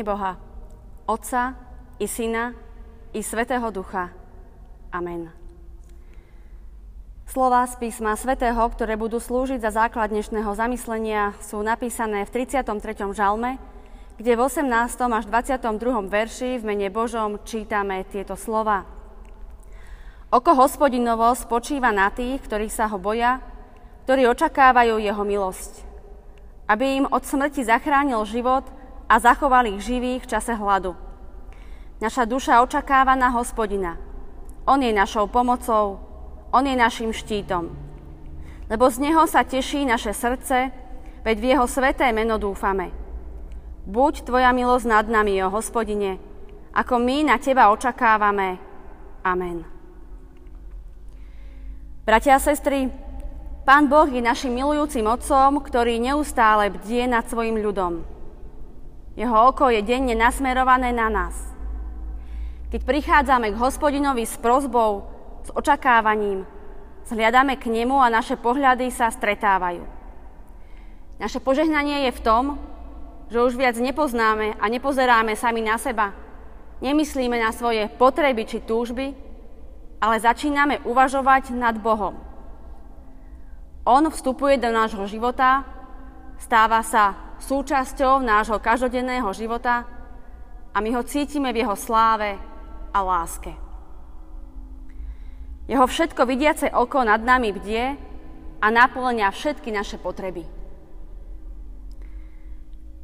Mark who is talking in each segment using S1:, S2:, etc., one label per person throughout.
S1: Mene Boha, Otca i Syna i Svetého Ducha. Amen. Slova z písma svätého, ktoré budú slúžiť za základ dnešného zamyslenia, sú napísané v 33. žalme, kde v 18. až 22. verši v mene Božom čítame tieto slova. Oko hospodinovo spočíva na tých, ktorí sa ho boja, ktorí očakávajú jeho milosť, aby im od smrti zachránil život – a zachoval ich živých v čase hladu. Naša duša očakáva na hospodina. On je našou pomocou, on je našim štítom. Lebo z neho sa teší naše srdce, veď v jeho sveté meno dúfame. Buď tvoja milosť nad nami, o hospodine, ako my na teba očakávame. Amen. Bratia a sestry, Pán Boh je našim milujúcim otcom, ktorý neustále bdie nad svojim ľudom. Jeho oko je denne nasmerované na nás. Keď prichádzame k hospodinovi s prozbou, s očakávaním, zhliadame k nemu a naše pohľady sa stretávajú. Naše požehnanie je v tom, že už viac nepoznáme a nepozeráme sami na seba, nemyslíme na svoje potreby či túžby, ale začíname uvažovať nad Bohom. On vstupuje do nášho života, stáva sa súčasťou nášho každodenného života a my ho cítime v jeho sláve a láske. Jeho všetko vidiace oko nad nami bdie a naplňa všetky naše potreby.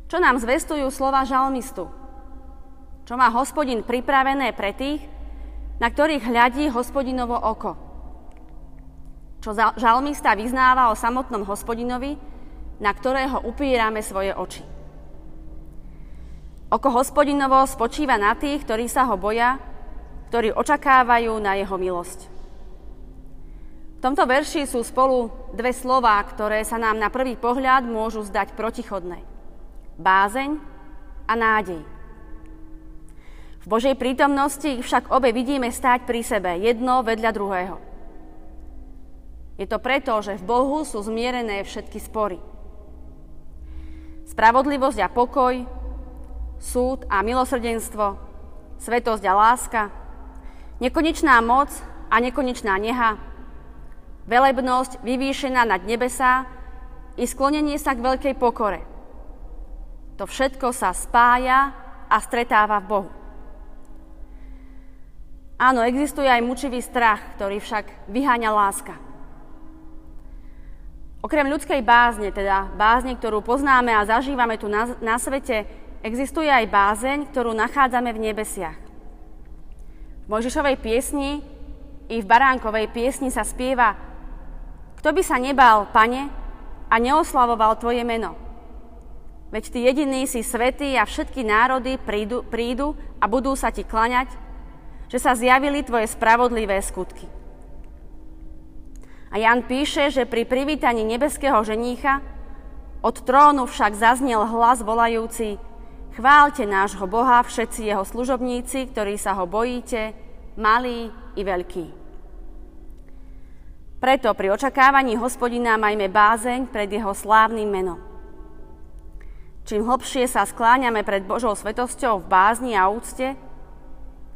S1: Čo nám zvestujú slova žalmistu? Čo má hospodin pripravené pre tých, na ktorých hľadí hospodinovo oko? Čo žalmista vyznáva o samotnom hospodinovi, na ktorého upírame svoje oči. Oko hospodinovo spočíva na tých, ktorí sa ho boja, ktorí očakávajú na jeho milosť. V tomto verši sú spolu dve slová, ktoré sa nám na prvý pohľad môžu zdať protichodné. Bázeň a nádej. V Božej prítomnosti však obe vidíme stáť pri sebe, jedno vedľa druhého. Je to preto, že v Bohu sú zmierené všetky spory. Spravodlivosť a pokoj, súd a milosrdenstvo, svetosť a láska, nekonečná moc a nekonečná neha, velebnosť vyvýšená nad nebesá i sklonenie sa k veľkej pokore. To všetko sa spája a stretáva v Bohu. Áno, existuje aj mučivý strach, ktorý však vyháňa láska. Okrem ľudskej bázne, teda bázne, ktorú poznáme a zažívame tu na, na svete, existuje aj bázeň, ktorú nachádzame v nebesiach. V Mojžišovej piesni i v Baránkovej piesni sa spieva Kto by sa nebál, pane, a neoslavoval tvoje meno? Veď ty jediný si svetý a všetky národy prídu, prídu a budú sa ti klaňať, že sa zjavili tvoje spravodlivé skutky. A Jan píše, že pri privítaní nebeského ženícha od trónu však zaznel hlas volajúci Chválte nášho Boha všetci jeho služobníci, ktorí sa ho bojíte, malí i veľkí. Preto pri očakávaní hospodina majme bázeň pred jeho slávnym menom. Čím hlbšie sa skláňame pred Božou svetosťou v bázni a úcte,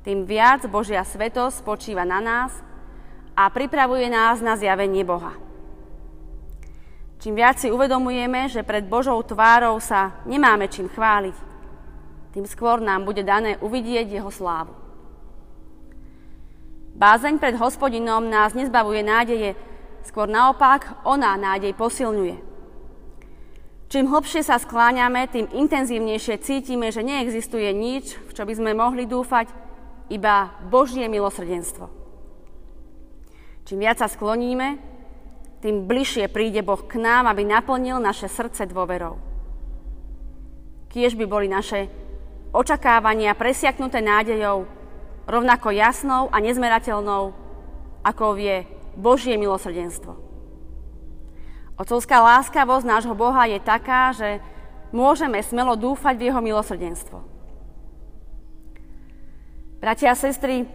S1: tým viac Božia svetosť spočíva na nás – a pripravuje nás na zjavenie Boha. Čím viac si uvedomujeme, že pred Božou tvárou sa nemáme čím chváliť, tým skôr nám bude dané uvidieť Jeho slávu. Bázeň pred hospodinom nás nezbavuje nádeje, skôr naopak ona nádej posilňuje. Čím hlbšie sa skláňame, tým intenzívnejšie cítime, že neexistuje nič, v čo by sme mohli dúfať, iba Božie milosrdenstvo. Čím viac sa skloníme, tým bližšie príde Boh k nám, aby naplnil naše srdce dôverou. Kiež by boli naše očakávania presiaknuté nádejou, rovnako jasnou a nezmerateľnou, ako je Božie milosrdenstvo. Otcovská láskavosť nášho Boha je taká, že môžeme smelo dúfať v Jeho milosrdenstvo. Bratia a sestry,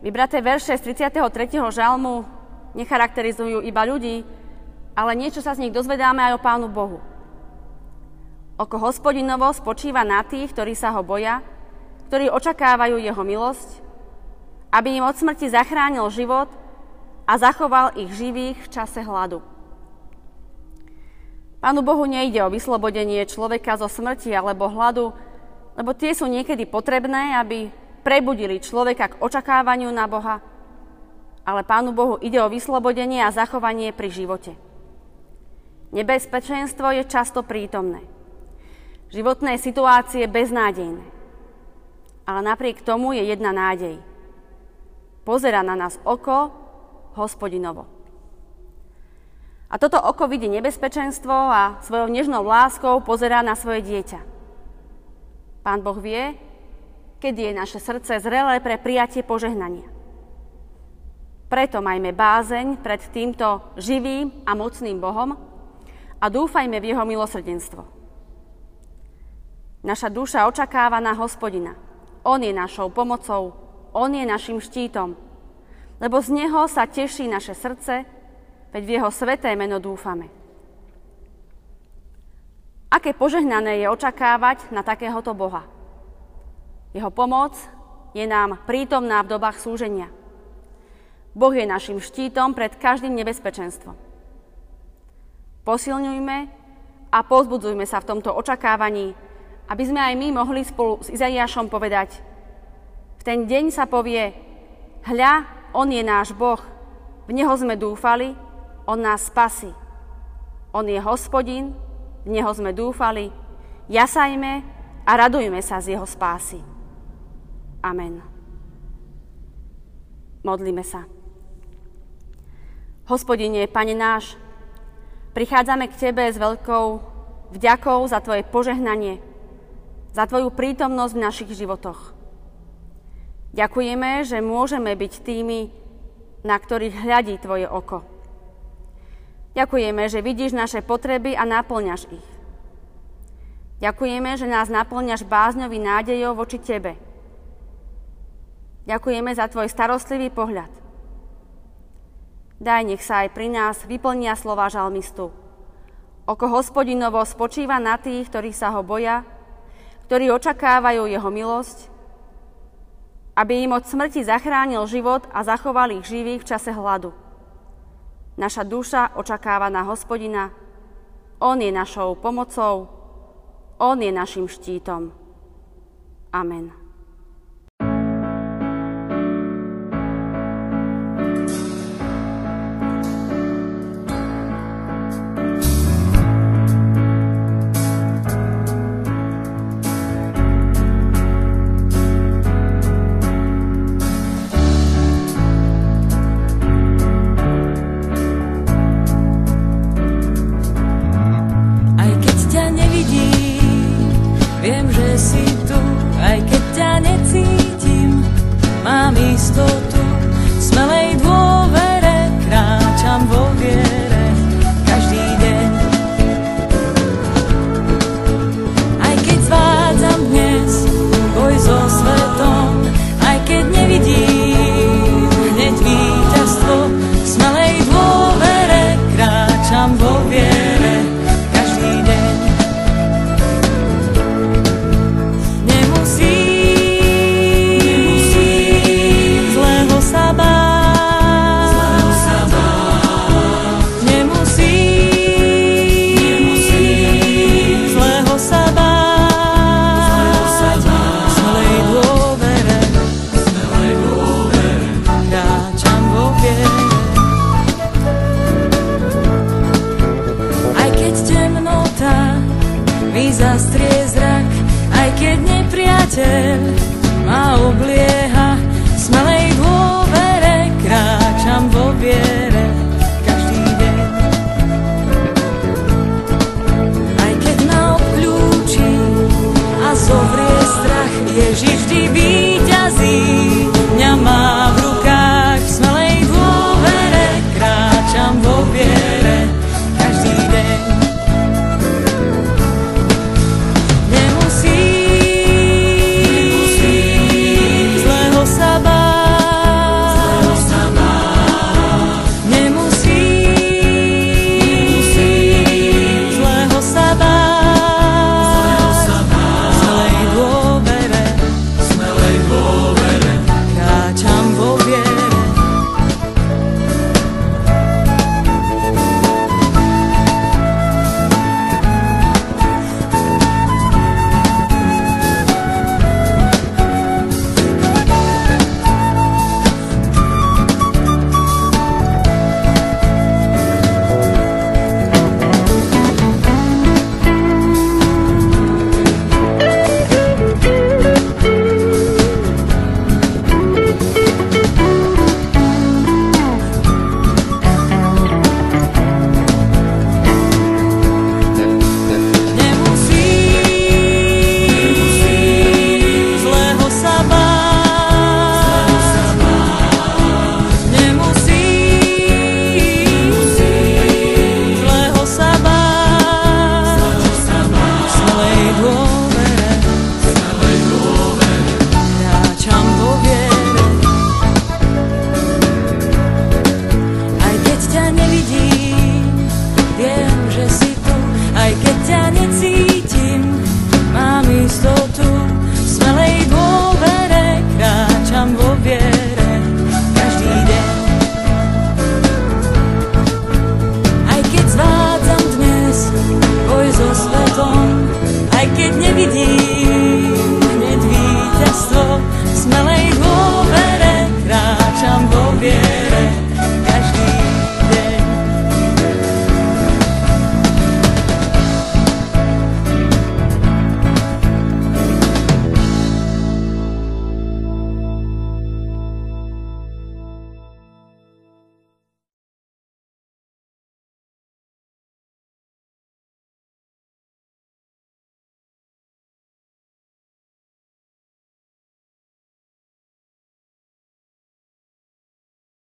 S1: vybraté verše z 33. žalmu necharakterizujú iba ľudí, ale niečo sa z nich dozvedáme aj o Pánu Bohu. Oko hospodinovo spočíva na tých, ktorí sa ho boja, ktorí očakávajú jeho milosť, aby im od smrti zachránil život a zachoval ich živých v čase hladu. Pánu Bohu nejde o vyslobodenie človeka zo smrti alebo hladu, lebo tie sú niekedy potrebné, aby prebudili človeka k očakávaniu na Boha, ale Pánu Bohu ide o vyslobodenie a zachovanie pri živote. Nebezpečenstvo je často prítomné. Životné situácie beznádejné. Ale napriek tomu je jedna nádej. Pozera na nás oko hospodinovo. A toto oko vidí nebezpečenstvo a svojou nežnou láskou pozerá na svoje dieťa. Pán Boh vie, kedy je naše srdce zrelé pre prijatie požehnania. Preto majme bázeň pred týmto živým a mocným Bohom a dúfajme v Jeho milosrdenstvo. Naša duša očakáva na hospodina. On je našou pomocou, On je našim štítom, lebo z Neho sa teší naše srdce, veď v Jeho sveté meno dúfame. Aké požehnané je očakávať na takéhoto Boha. Jeho pomoc je nám prítomná v dobách súženia. Boh je našim štítom pred každým nebezpečenstvom. Posilňujme a pozbudzujme sa v tomto očakávaní, aby sme aj my mohli spolu s Izaiášom povedať, v ten deň sa povie, hľa, on je náš Boh, v Neho sme dúfali, On nás spasí. On je hospodin, v Neho sme dúfali, jasajme a radujme sa z Jeho spásy. Amen. Modlíme sa. Hospodine, Pane náš, prichádzame k Tebe s veľkou vďakou za Tvoje požehnanie, za Tvoju prítomnosť v našich životoch. Ďakujeme, že môžeme byť tými, na ktorých hľadí Tvoje oko. Ďakujeme, že vidíš naše potreby a náplňaš ich. Ďakujeme, že nás naplňaš bázňový nádejou voči Tebe. Ďakujeme za Tvoj starostlivý pohľad. Daj, nech sa aj pri nás vyplnia slova žalmistu. Oko hospodinovo spočíva na tých, ktorí sa ho boja, ktorí očakávajú jeho milosť, aby im od smrti zachránil život a zachoval ich živých v čase hladu. Naša duša očakáva na hospodina, on je našou pomocou, on je našim štítom. Amen.
S2: Zastrie zrak, aj keď nepriateľ ma oblieť.